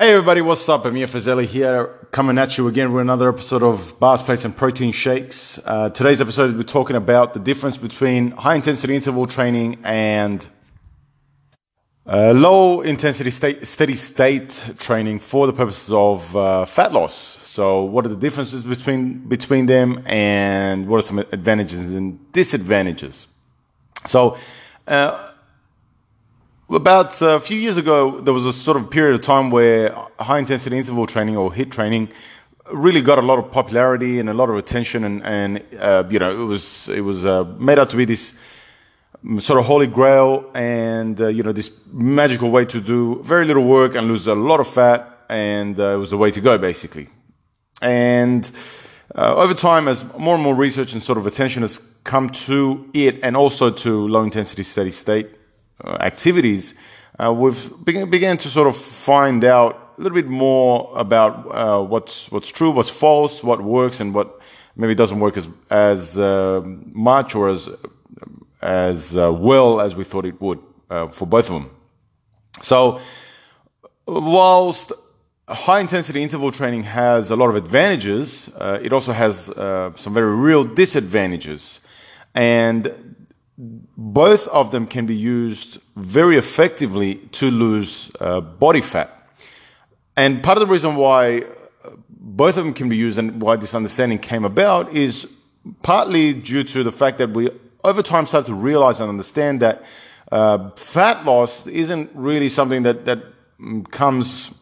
Hey everybody, what's up? Amir Fazeli here, coming at you again with another episode of Bars, Plates and Protein Shakes. Uh, today's episode, we're talking about the difference between high intensity interval training and uh, low intensity state, steady state training for the purposes of uh, fat loss. So, what are the differences between between them, and what are some advantages and disadvantages? So, uh, about a few years ago, there was a sort of period of time where high intensity interval training or HIIT training really got a lot of popularity and a lot of attention, and, and uh, you know it was it was uh, made out to be this sort of holy grail and uh, you know this magical way to do very little work and lose a lot of fat, and uh, it was the way to go basically. And uh, over time, as more and more research and sort of attention has come to it, and also to low intensity steady state uh, activities, uh, we've began, began to sort of find out a little bit more about uh, what's what's true, what's false, what works, and what maybe doesn't work as as uh, much or as as uh, well as we thought it would uh, for both of them. So, whilst high intensity interval training has a lot of advantages, it also has some very real disadvantages, and both of them can be used very effectively to lose uh, body fat. And part of the reason why uh, both of them can be used and why this understanding came about is partly due to the fact that we over time start to realize and understand that uh, fat loss isn't really something that, that mm, comes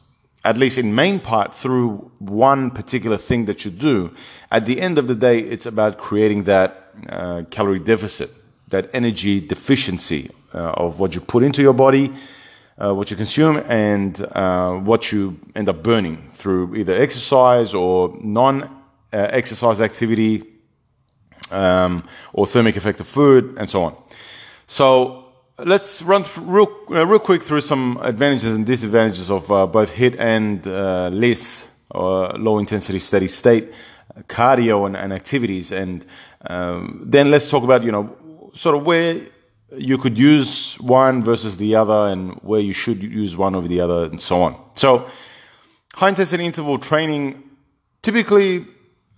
at least in main part through one particular thing that you do at the end of the day it's about creating that uh, calorie deficit that energy deficiency uh, of what you put into your body, uh, what you consume, and uh, what you end up burning through either exercise or non exercise activity um, or thermic effect of food and so on. So let's run real, uh, real quick through some advantages and disadvantages of uh, both HIIT and uh, LISS, or low intensity steady state cardio and, and activities. And um, then let's talk about, you know, sort of where you could use one versus the other and where you should use one over the other and so on. So, high intensity interval training typically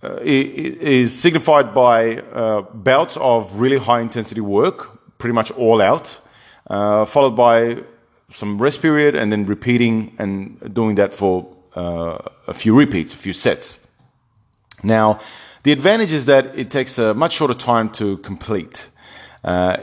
uh, is signified by uh, bouts of really high intensity work, pretty much all out, uh, followed by some rest period and then repeating and doing that for uh, a few repeats, a few sets. Now, the advantage is that it takes a much shorter time to complete. Uh,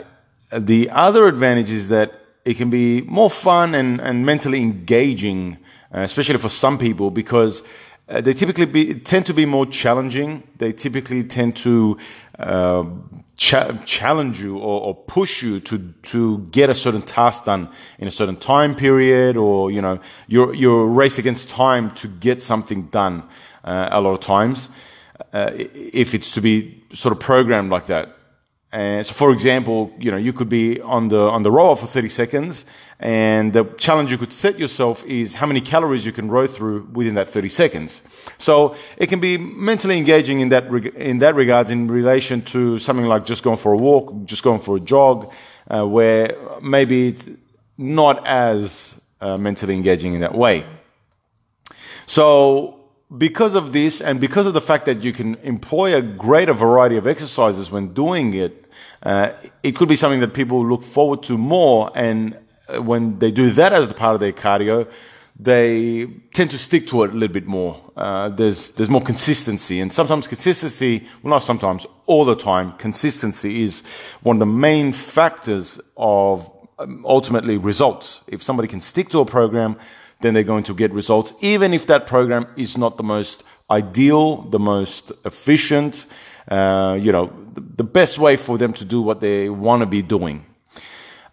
the other advantage is that it can be more fun and, and mentally engaging, uh, especially for some people, because uh, they typically be, tend to be more challenging. They typically tend to uh, cha- challenge you or, or, push you to to get a certain task done in a certain time period, or you know, you're you're race against time to get something done. Uh, a lot of times, uh, if it's to be sort of programmed like that. And so, for example, you know, you could be on the on the rower for 30 seconds, and the challenge you could set yourself is how many calories you can row through within that 30 seconds. So it can be mentally engaging in that in that regards in relation to something like just going for a walk, just going for a jog, uh, where maybe it's not as uh, mentally engaging in that way. So because of this and because of the fact that you can employ a greater variety of exercises when doing it, uh, it could be something that people look forward to more. And uh, when they do that as the part of their cardio, they tend to stick to it a little bit more. Uh, there's there's more consistency, and sometimes consistency, well, not sometimes, all the time, consistency is one of the main factors of um, ultimately results. If somebody can stick to a program, then they're going to get results, even if that program is not the most ideal, the most efficient, uh, you know, the, best way for them to do what they want to be doing.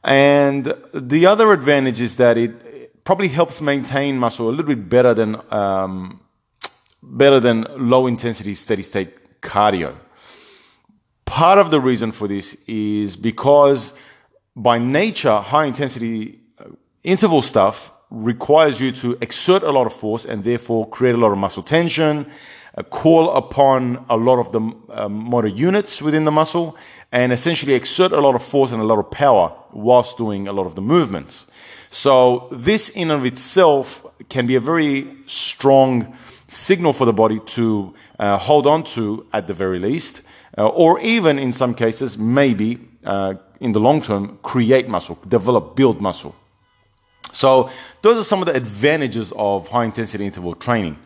And the other advantage is that it probably helps maintain muscle a little bit better than um, better than low intensity steady state cardio. Part of the reason for this is because by nature, high intensity uh, interval stuff requires you to exert a lot of force and therefore create a lot of muscle tension, uh, call upon a lot of the uh, motor units within the muscle, and essentially exert a lot of force and a lot of power whilst doing a lot of the movements. So, this in and of itself can be a very strong signal for the body to uh, hold on to at the very least, uh, or even in some cases, maybe uh, in the long term, create muscle, develop, build muscle. So, those are some of the advantages of high intensity interval training.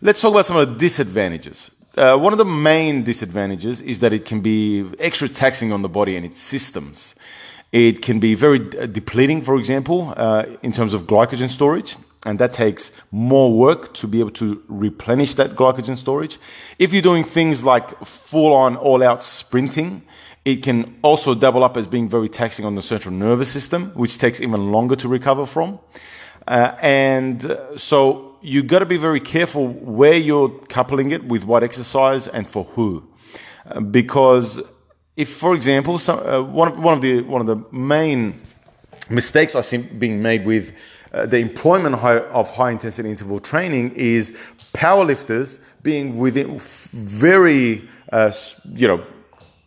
Let's talk about some of the disadvantages. Uh, one of the main disadvantages is that it can be extra taxing on the body and its systems. It can be very depleting, for example, uh, in terms of glycogen storage, and that takes more work to be able to replenish that glycogen storage. If you're doing things like full on, all out sprinting, it can also double up as being very taxing on the central nervous system, which takes even longer to recover from. Uh, and uh, so you've got to be very careful where you're coupling it with what exercise and for who. Uh, because if, for example, some, uh, one, of, one, of the, one of the main mistakes I see being made with uh, the employment of high intensity interval training is powerlifters being within very, you know,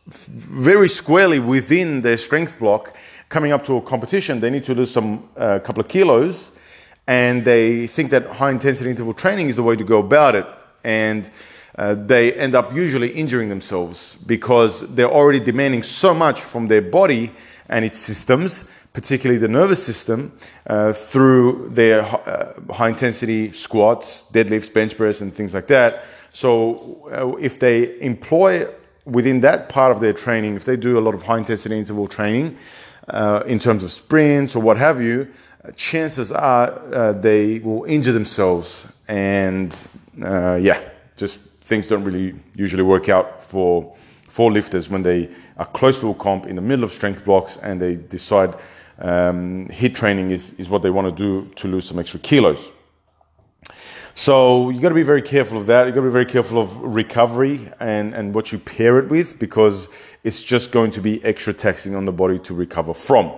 very squarely within their strength block, coming up to a competition, they need to lose some uh, couple of kilos, and they think that high intensity interval training is the way to go about it, and uh, they end up usually injuring themselves because they're already demanding so much from their body and its systems, particularly the nervous system, uh, through their uh, high intensity squats, deadlifts, bench press, and things like that. So, uh, if they employ within that part of their training, if they do a lot of high intensity interval training uh, in terms of sprints or what have you, uh, chances are they will injure themselves. And yeah, just things don't really usually work out for for lifters when they are close to a comp in the middle of strength blocks and they decide um, HIIT training is, is what they want to do to lose some extra kilos. So you got to be very careful of that. You got to be very careful of recovery and, and what you pair it with because it's just going to be extra taxing on the body to recover from.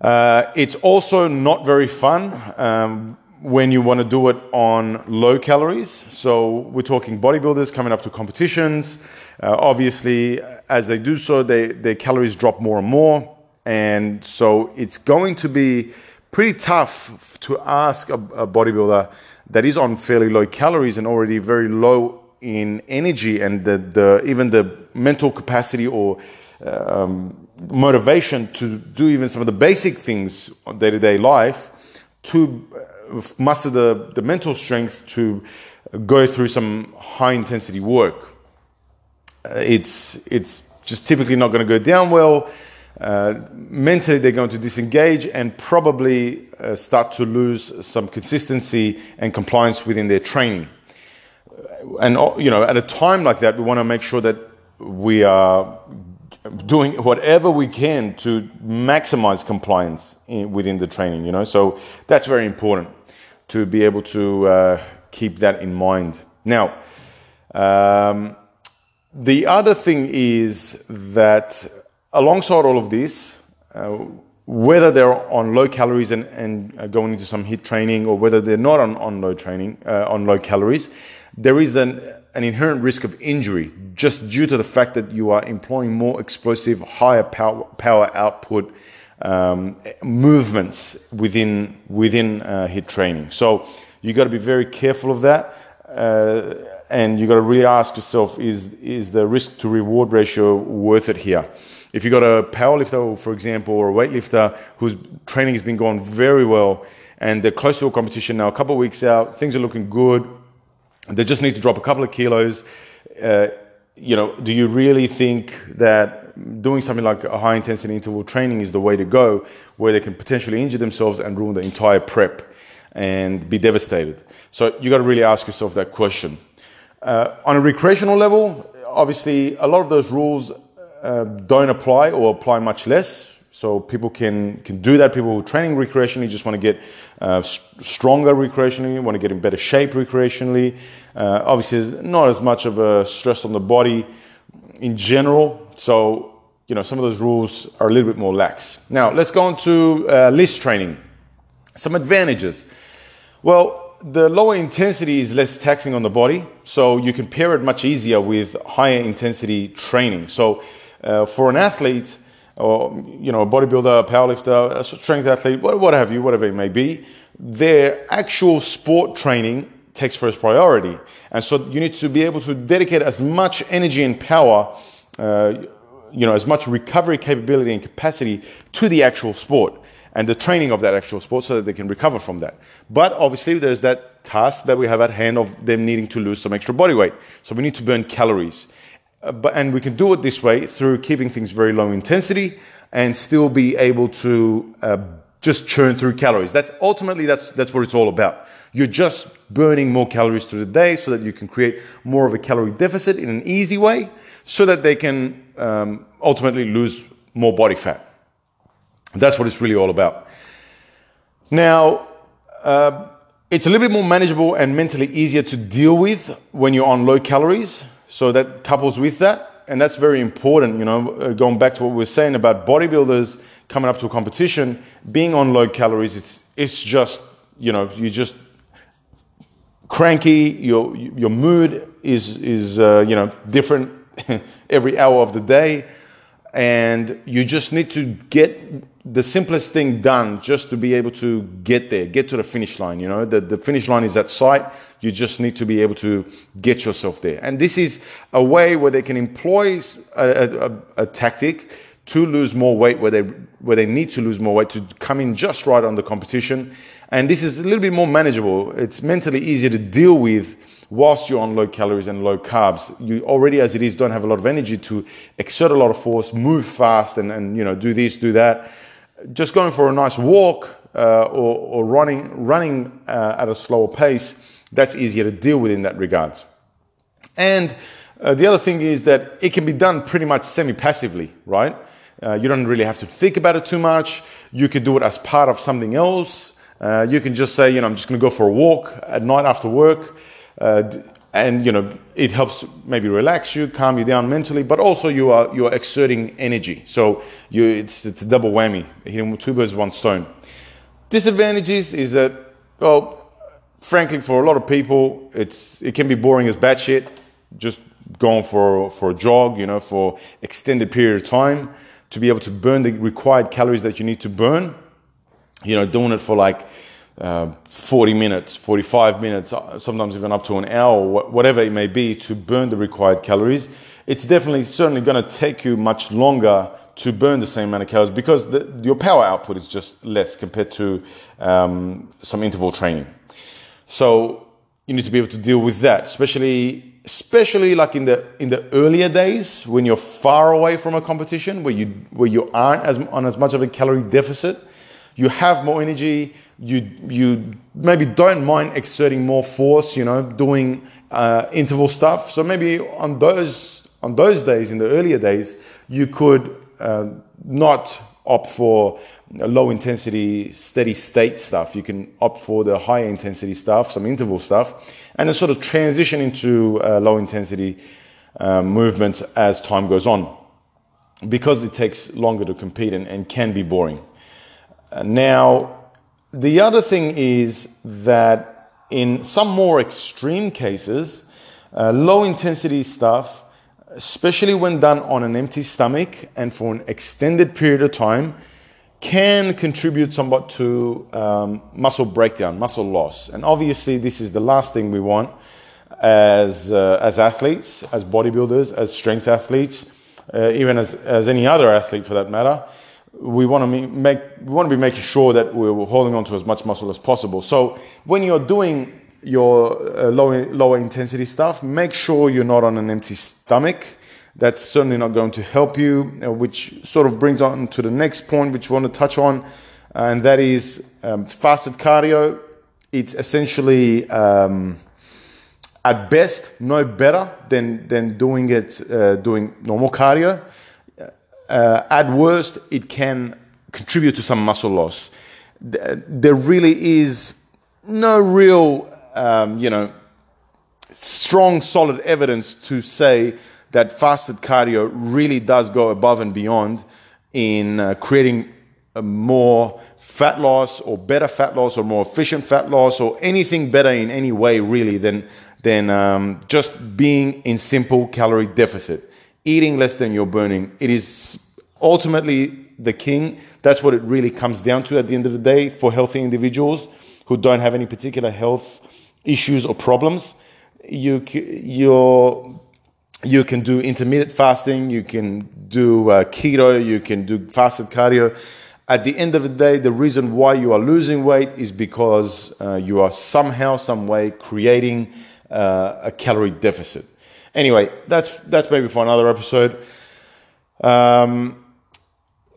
Uh, it's also not very fun. Um, when you want to do it on low calories. So we're talking bodybuilders coming up to competitions. Uh, obviously, as they do so, they, their calories drop more and more. And so it's going to be pretty tough to ask a, a bodybuilder that is on fairly low calories and already very low in energy and the, the even the mental capacity or um, motivation to do even some of the basic things on day-to-day life to muster the, the mental strength to go through some high intensity work. Uh, it's, it's just typically not going to go down well. Uh, mentally, they're going to disengage and probably uh, start to lose some consistency and compliance within their training. And you know, at a time like that, we want to make sure that we are doing whatever we can to maximize compliance in, within the training. You know, so that's very important to be able to uh, keep that in mind. Now, um, the other thing is that alongside all of this, uh, whether they're on low calories and, and uh, going into some HIIT training, or whether they're not on, on low training, uh, on low calories, there is an, an inherent risk of injury just due to the fact that you are employing more explosive, higher power, power output um, movements within within uh, training. So you've got to be very careful of that, uh, and you've got to really ask yourself: Is is the risk to reward ratio worth it here? If you've got a powerlifter, for example, or a weightlifter whose training has been going very well, and they're close to a competition now, a couple of weeks out, things are looking good. They just need to drop a couple of kilos. Uh, you know, do you really think that doing something like a high intensity interval training is the way to go, where they can potentially injure themselves and ruin the entire prep and be devastated. So you've got to really ask yourself that question. Uh, on a recreational level, obviously, a lot of those rules uh, don't apply or apply much less. So people can can do that. People who are training recreationally just want to get uh, stronger recreationally, want to get in better shape recreationally. Uh, obviously, not as much of a stress on the body in general. So you know, some of those rules are a little bit more lax. Now, let's go on to uh, LISS training. Some advantages. Well, the lower intensity is less taxing on the body, so you can pair it much easier with higher intensity training. So, uh, for an athlete, or you know a bodybuilder, a powerlifter, a strength athlete, what have you, whatever it may be, their actual sport training takes first priority, and so you need to be able to dedicate as much energy and power. Uh, you know, as much recovery capability and capacity to the actual sport and the training of that actual sport so that they can recover from that. But obviously, there's that task that we have at hand of them needing to lose some extra body weight. So we need to burn calories. Uh, but, and we can do it this way through keeping things very low intensity and still be able to uh, just churn through calories. That's ultimately that's that's what it's all about. You're just burning more calories through the day so that you can create more of a calorie deficit in an easy way, so that they can um, ultimately lose more body fat. That's what it's really all about. Now, uh, it's a little bit more manageable and mentally easier to deal with when you're on low calories. So that couples with that, and that's very important. You know, uh, going back to what we were saying about bodybuilders coming up to a competition, being on low calories, it's it's just you know you just cranky. Your your mood is is uh, you know different every hour of the day and you just need to get the simplest thing done just to be able to get there get to the finish line you know the, the finish line is at sight you just need to be able to get yourself there. And this is a way where they can employ a, a, a tactic to lose more weight where they where they need to lose more weight to come in just right on the competition. And this is a little bit more manageable. It's mentally easier to deal with whilst you're on low calories and low carbs, you already as it is don't have a lot of energy to exert a lot of force, move fast, and, and you know do this, do that. Just going for a nice walk uh, or, or, running running uh, at a slower pace, that's easier to deal with in that regards. And uh, the other thing is that it can be done pretty much semi-passively, right? Uh, you don't really have to think about it too much. You could do it as part of something else. Uh, you can just say, you know, I'm just going to go for a walk at night after work. Uh, and you know it helps maybe relax you calm you down mentally but also you are you are exerting energy so you it's, it's a double whammy hitting two birds one stone disadvantages is that well frankly for a lot of people it's it can be boring as bad shit just going for for a jog you know for extended period of time to be able to burn the required calories that you need to burn you know doing it for like uh, 40 minutes, 45 minutes, uh, sometimes even up to an hour, whatever it may be, to burn the required calories. It's definitely, certainly going to take you much longer to burn the same amount of calories because the, your power output is just less compared to um, some interval training. So you need to be able to deal with that, especially, especially like in the in the earlier days when you're far away from a competition, where you where you aren't as on as much of a calorie deficit you have more energy, you, you maybe don't mind exerting more force, you know, doing uh, interval stuff. So maybe on those, on those days, in the earlier days, you could uh, not opt for low intensity, steady state stuff. You can opt for the higher intensity stuff, some interval stuff, and then sort of transition into uh, low intensity uh, movements as time goes on because it takes longer to compete and, and can be boring. Now, the other thing is that in some more extreme cases, uh, low intensity stuff, especially when done on an empty stomach and for an extended period of time, can contribute somewhat to um, muscle breakdown, muscle loss. And obviously, this is the last thing we want as, uh, as athletes, as bodybuilders, as strength athletes, uh, even as, as any other athlete for that matter we want to make we want to be making sure that we're holding on to as much muscle as possible. So when you're doing your uh, lower lower intensity stuff, make sure you're not on an empty stomach. That's certainly not going to help you. Uh, which sort of brings on to the next point, which we want to touch on, and that is um, fasted cardio. It's essentially um, at best no better than than doing it uh, doing normal cardio uh, at worst, it can contribute to some muscle loss. There really is no real, um, you know, strong, solid evidence to say that fasted cardio really does go above and beyond in uh, creating a more fat loss or better fat loss or more efficient fat loss or anything better in any way really than than um, just being in simple calorie deficit eating less than you're burning. It is ultimately the king. That's what it really comes down to at the end of the day for healthy individuals who don't have any particular health issues or problems. You you you can do intermittent fasting, you can do uh, keto, you can do fasted cardio. At the end of the day, the reason why you are losing weight is because uh, you are somehow, some way creating uh, a calorie deficit. Anyway, that's that's maybe for another episode. Um,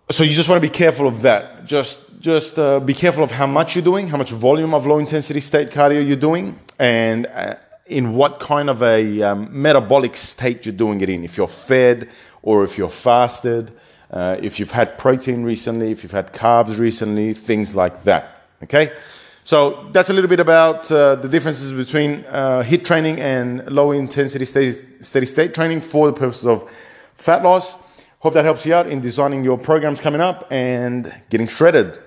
so you just want to be careful of that. Just just uh, be careful of how much you're doing, how much volume of low intensity state cardio you're doing, and uh, in what kind of a um, metabolic state you're doing it in. If you're fed or if you're fasted, uh, if you've had protein recently, if you've had carbs recently, things like that. Okay. So that's a little bit about uh, the differences between uh, HIIT training and low intensity steady, steady state training for the purposes of fat loss. Hope that helps you out in designing your programs coming up and getting shredded.